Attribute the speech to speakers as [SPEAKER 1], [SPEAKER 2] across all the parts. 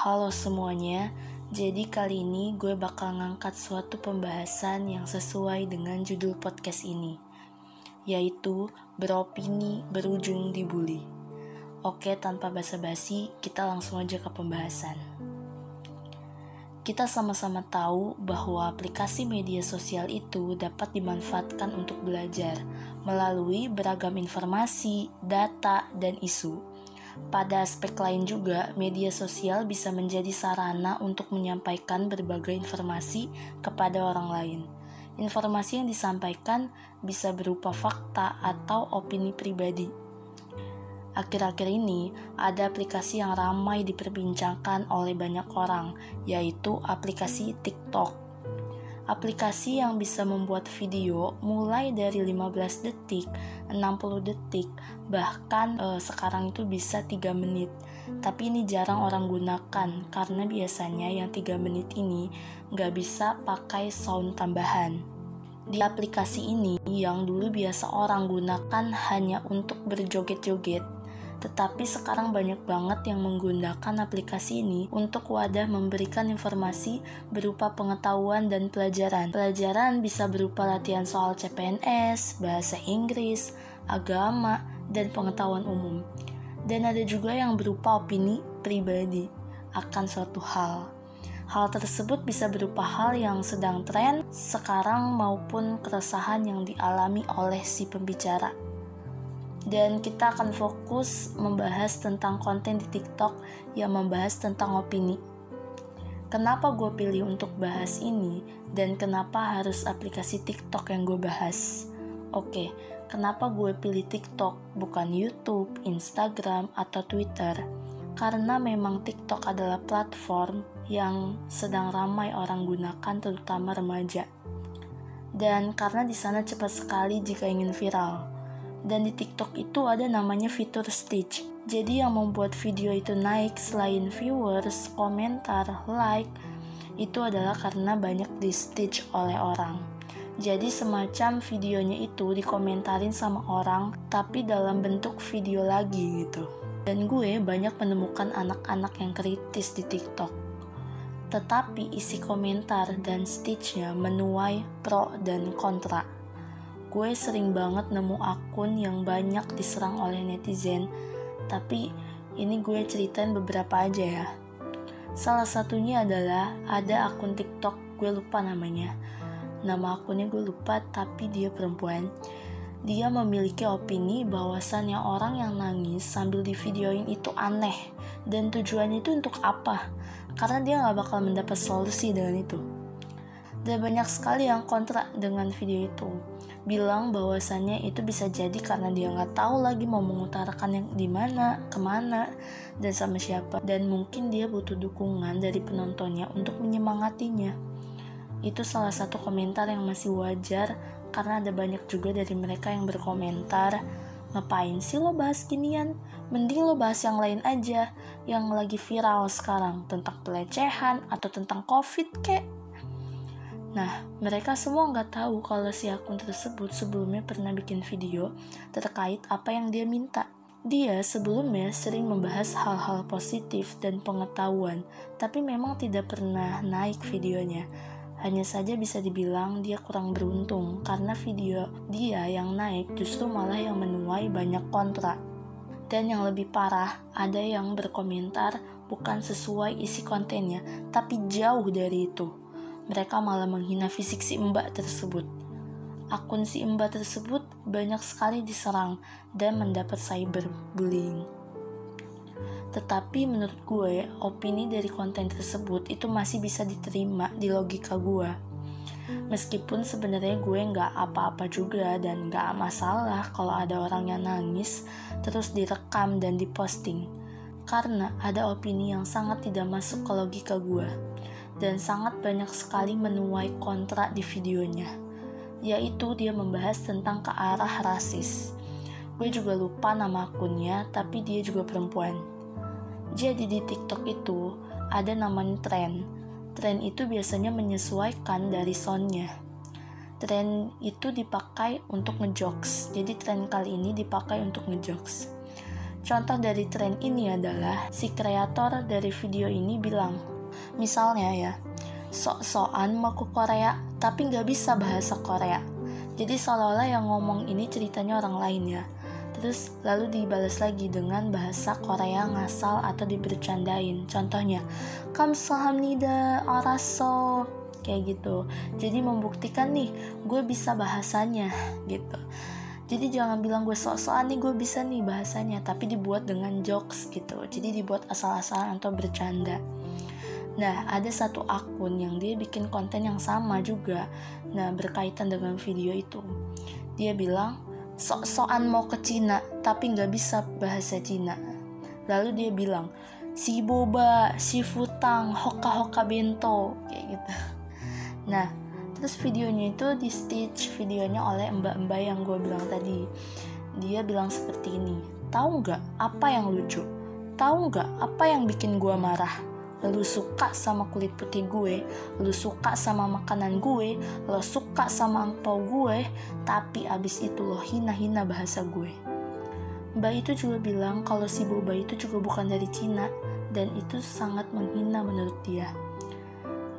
[SPEAKER 1] Halo semuanya, jadi kali ini gue bakal ngangkat suatu pembahasan yang sesuai dengan judul podcast ini, yaitu beropini berujung dibully. Oke, tanpa basa-basi, kita langsung aja ke pembahasan. Kita sama-sama tahu bahwa aplikasi media sosial itu dapat dimanfaatkan untuk belajar melalui beragam informasi, data, dan isu pada aspek lain juga, media sosial bisa menjadi sarana untuk menyampaikan berbagai informasi kepada orang lain. Informasi yang disampaikan bisa berupa fakta atau opini pribadi. Akhir-akhir ini, ada aplikasi yang ramai diperbincangkan oleh banyak orang, yaitu aplikasi TikTok aplikasi yang bisa membuat video mulai dari 15 detik, 60 detik, bahkan e, sekarang itu bisa 3 menit. Tapi ini jarang orang gunakan karena biasanya yang 3 menit ini nggak bisa pakai sound tambahan. Di aplikasi ini yang dulu biasa orang gunakan hanya untuk berjoget-joget, tetapi sekarang banyak banget yang menggunakan aplikasi ini untuk wadah memberikan informasi berupa pengetahuan dan pelajaran. Pelajaran bisa berupa latihan soal CPNS, bahasa Inggris, agama, dan pengetahuan umum. Dan ada juga yang berupa opini pribadi akan suatu hal. Hal tersebut bisa berupa hal yang sedang tren sekarang maupun keresahan yang dialami oleh si pembicara dan kita akan fokus membahas tentang konten di TikTok yang membahas tentang opini. Kenapa gue pilih untuk bahas ini dan kenapa harus aplikasi TikTok yang gue bahas? Oke, kenapa gue pilih TikTok bukan YouTube, Instagram, atau Twitter? Karena memang TikTok adalah platform yang sedang ramai orang gunakan terutama remaja. Dan karena di sana cepat sekali jika ingin viral dan di TikTok itu ada namanya fitur stitch. Jadi yang membuat video itu naik selain viewers, komentar, like, itu adalah karena banyak di stitch oleh orang. Jadi semacam videonya itu dikomentarin sama orang tapi dalam bentuk video lagi gitu. Dan gue banyak menemukan anak-anak yang kritis di TikTok. Tetapi isi komentar dan stitchnya menuai pro dan kontra gue sering banget nemu akun yang banyak diserang oleh netizen, tapi ini gue ceritain beberapa aja ya. Salah satunya adalah ada akun TikTok, gue lupa namanya. Nama akunnya gue lupa, tapi dia perempuan. Dia memiliki opini bahwasannya orang yang nangis sambil di videoin itu aneh, dan tujuannya itu untuk apa? Karena dia gak bakal mendapat solusi dengan itu. Dan banyak sekali yang kontra dengan video itu bilang bahwasannya itu bisa jadi karena dia nggak tahu lagi mau mengutarakan yang di mana, ke mana, dan sama siapa. Dan mungkin dia butuh dukungan dari penontonnya untuk menyemangatinya. Itu salah satu komentar yang masih wajar karena ada banyak juga dari mereka yang berkomentar, ngapain sih lo bahas ginian? Mending lo bahas yang lain aja, yang lagi viral sekarang, tentang pelecehan atau tentang covid kek Nah, mereka semua nggak tahu kalau si akun tersebut sebelumnya pernah bikin video terkait apa yang dia minta. Dia sebelumnya sering membahas hal-hal positif dan pengetahuan, tapi memang tidak pernah naik videonya. Hanya saja bisa dibilang dia kurang beruntung karena video dia yang naik justru malah yang menuai banyak kontra. Dan yang lebih parah, ada yang berkomentar bukan sesuai isi kontennya, tapi jauh dari itu mereka malah menghina fisik si mbak tersebut. Akun si mbak tersebut banyak sekali diserang dan mendapat cyberbullying. Tetapi menurut gue, opini dari konten tersebut itu masih bisa diterima di logika gue. Meskipun sebenarnya gue nggak apa-apa juga dan nggak masalah kalau ada orang yang nangis terus direkam dan diposting. Karena ada opini yang sangat tidak masuk ke logika gue dan sangat banyak sekali menuai kontra di videonya, yaitu dia membahas tentang ke arah rasis. Gue juga lupa nama akunnya, tapi dia juga perempuan. Jadi di TikTok itu ada namanya tren. Tren itu biasanya menyesuaikan dari soundnya. Tren itu dipakai untuk ngejokes, jadi tren kali ini dipakai untuk ngejokes. Contoh dari tren ini adalah si kreator dari video ini bilang, misalnya ya, sok-sokan mau ke Korea tapi nggak bisa bahasa Korea. Jadi seolah-olah yang ngomong ini ceritanya orang lain ya. Terus lalu dibalas lagi dengan bahasa Korea ngasal atau dibercandain. Contohnya, kamsahamnida araso kayak gitu. Jadi membuktikan nih, gue bisa bahasanya gitu. Jadi jangan bilang gue sok-sokan nih gue bisa nih bahasanya, tapi dibuat dengan jokes gitu. Jadi dibuat asal-asalan atau bercanda. Nah, ada satu akun yang dia bikin konten yang sama juga. Nah, berkaitan dengan video itu. Dia bilang, sok-sokan mau ke Cina, tapi nggak bisa bahasa Cina. Lalu dia bilang, si boba, si futang, hoka-hoka bento, kayak gitu. Nah, terus videonya itu di stitch videonya oleh mbak-mbak yang gue bilang tadi dia bilang seperti ini tahu nggak apa yang lucu tahu nggak apa yang bikin gue marah lu suka sama kulit putih gue, lu suka sama makanan gue, lo suka sama angpau gue, tapi abis itu lo hina-hina bahasa gue. Mbak itu juga bilang kalau si boba itu juga bukan dari Cina, dan itu sangat menghina menurut dia.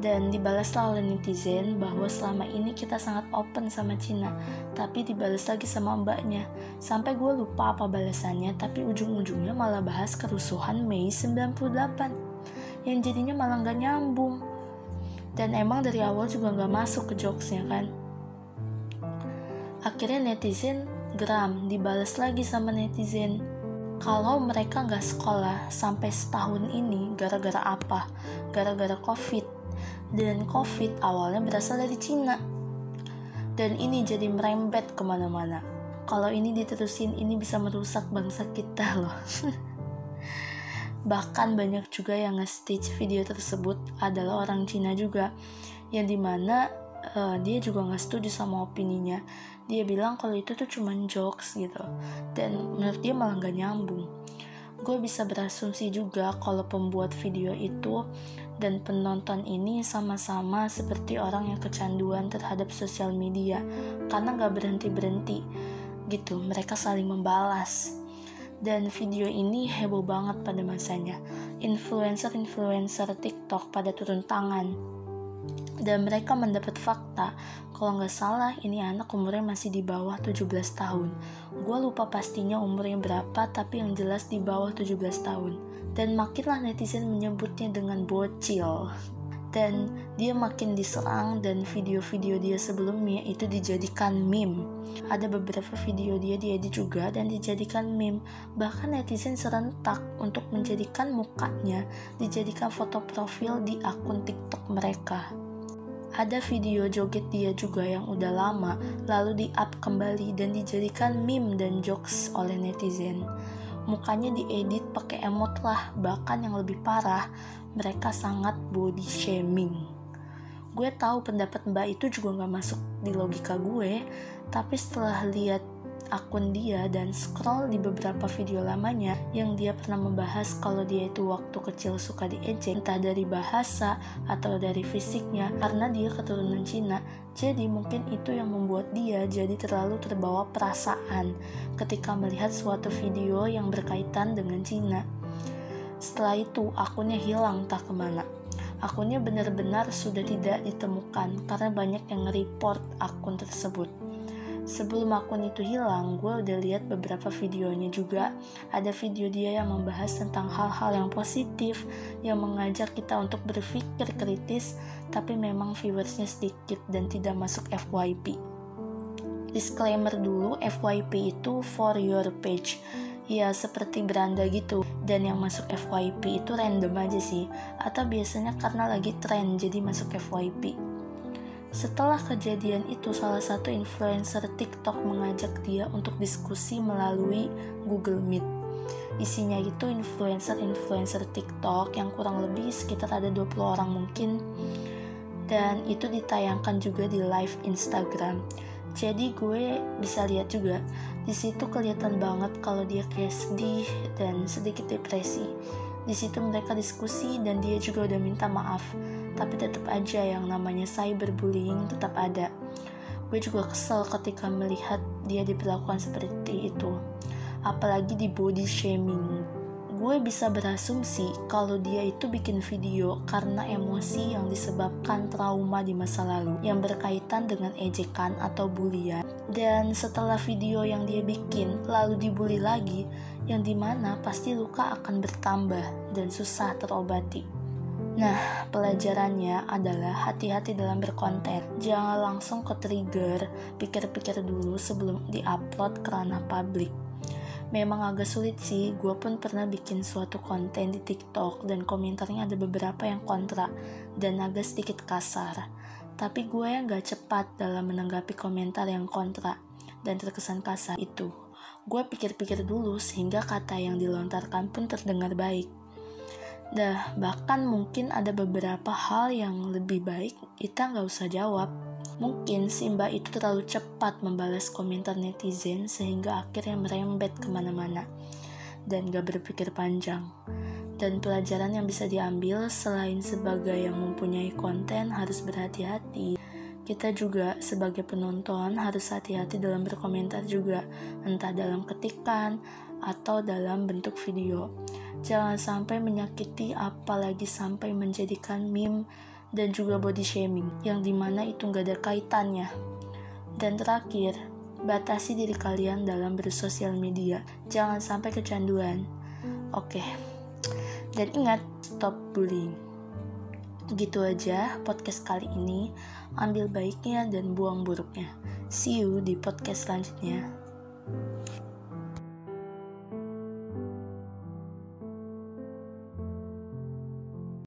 [SPEAKER 1] Dan dibalaslah oleh netizen bahwa selama ini kita sangat open sama Cina tapi dibalas lagi sama mbaknya. Sampai gue lupa apa balasannya tapi ujung-ujungnya malah bahas kerusuhan Mei 98 yang jadinya malah gak nyambung dan emang dari awal juga gak masuk ke jokesnya kan akhirnya netizen geram dibalas lagi sama netizen kalau mereka nggak sekolah sampai setahun ini gara-gara apa? Gara-gara covid dan COVID awalnya berasal dari Cina. Dan ini jadi merembet ke mana-mana. Kalau ini diterusin, ini bisa merusak bangsa kita loh. Bahkan banyak juga yang nge-stitch video tersebut adalah orang Cina juga. Yang di mana uh, dia juga nggak setuju sama opininya. Dia bilang kalau itu tuh cuma jokes gitu. Dan menurut dia malah nggak nyambung gue bisa berasumsi juga kalau pembuat video itu dan penonton ini sama-sama seperti orang yang kecanduan terhadap sosial media karena gak berhenti-berhenti gitu mereka saling membalas dan video ini heboh banget pada masanya. Influencer-influencer TikTok pada turun tangan. Dan mereka mendapat fakta kalau nggak salah ini anak umurnya masih di bawah 17 tahun. Gue lupa pastinya umurnya berapa tapi yang jelas di bawah 17 tahun. Dan makinlah netizen menyebutnya dengan bocil dan dia makin diserang dan video-video dia sebelumnya itu dijadikan meme. Ada beberapa video dia diedit juga dan dijadikan meme. Bahkan netizen serentak untuk menjadikan mukanya dijadikan foto profil di akun TikTok mereka. Ada video joget dia juga yang udah lama lalu di-up kembali dan dijadikan meme dan jokes oleh netizen mukanya diedit pakai emot lah bahkan yang lebih parah mereka sangat body shaming. Gue tahu pendapat mbak itu juga nggak masuk di logika gue tapi setelah lihat akun dia dan scroll di beberapa video lamanya yang dia pernah membahas kalau dia itu waktu kecil suka diejek entah dari bahasa atau dari fisiknya karena dia keturunan Cina. Jadi mungkin itu yang membuat dia jadi terlalu terbawa perasaan ketika melihat suatu video yang berkaitan dengan Cina. Setelah itu akunnya hilang tak ke mana. Akunnya benar-benar sudah tidak ditemukan karena banyak yang report akun tersebut sebelum akun itu hilang, gue udah lihat beberapa videonya juga. Ada video dia yang membahas tentang hal-hal yang positif, yang mengajak kita untuk berpikir kritis, tapi memang viewersnya sedikit dan tidak masuk FYP. Disclaimer dulu, FYP itu for your page. Ya seperti beranda gitu Dan yang masuk FYP itu random aja sih Atau biasanya karena lagi tren jadi masuk FYP setelah kejadian itu, salah satu influencer TikTok mengajak dia untuk diskusi melalui Google Meet. Isinya itu influencer-influencer TikTok yang kurang lebih sekitar ada 20 orang mungkin. Dan itu ditayangkan juga di live Instagram. Jadi gue bisa lihat juga di situ kelihatan banget kalau dia kayak sedih dan sedikit depresi. Di situ mereka diskusi dan dia juga udah minta maaf tapi tetap aja yang namanya cyberbullying tetap ada. Gue juga kesel ketika melihat dia diperlakukan seperti itu. apalagi di body shaming gue bisa berasumsi kalau dia itu bikin video karena emosi yang disebabkan trauma di masa lalu yang berkaitan dengan ejekan atau bulian dan setelah video yang dia bikin lalu dibully lagi yang di mana pasti luka akan bertambah dan susah terobati. Nah, pelajarannya adalah hati-hati dalam berkonten. Jangan langsung ke trigger, pikir-pikir dulu sebelum diupload ke ranah publik. Memang agak sulit sih gue pun pernah bikin suatu konten di tiktok dan komentarnya ada beberapa yang kontra dan agak sedikit kasar. Tapi gue yang gak cepat dalam menanggapi komentar yang kontra dan terkesan kasar itu gue pikir-pikir dulu sehingga kata yang dilontarkan pun terdengar baik Dah, bahkan mungkin ada beberapa hal yang lebih baik kita nggak usah jawab. Mungkin si mbak itu terlalu cepat membalas komentar netizen sehingga akhirnya merembet ke mana-mana dan gak berpikir panjang. Dan pelajaran yang bisa diambil selain sebagai yang mempunyai konten harus berhati-hati. Kita juga sebagai penonton harus hati-hati dalam berkomentar juga, entah dalam ketikan atau dalam bentuk video Jangan sampai menyakiti apalagi sampai menjadikan meme dan juga body shaming yang di mana itu nggak ada kaitannya. Dan terakhir, batasi diri kalian dalam bersosial media. Jangan sampai kecanduan. Oke. Dan ingat, stop bullying. Gitu aja podcast kali ini. Ambil baiknya dan buang buruknya. See you di podcast selanjutnya.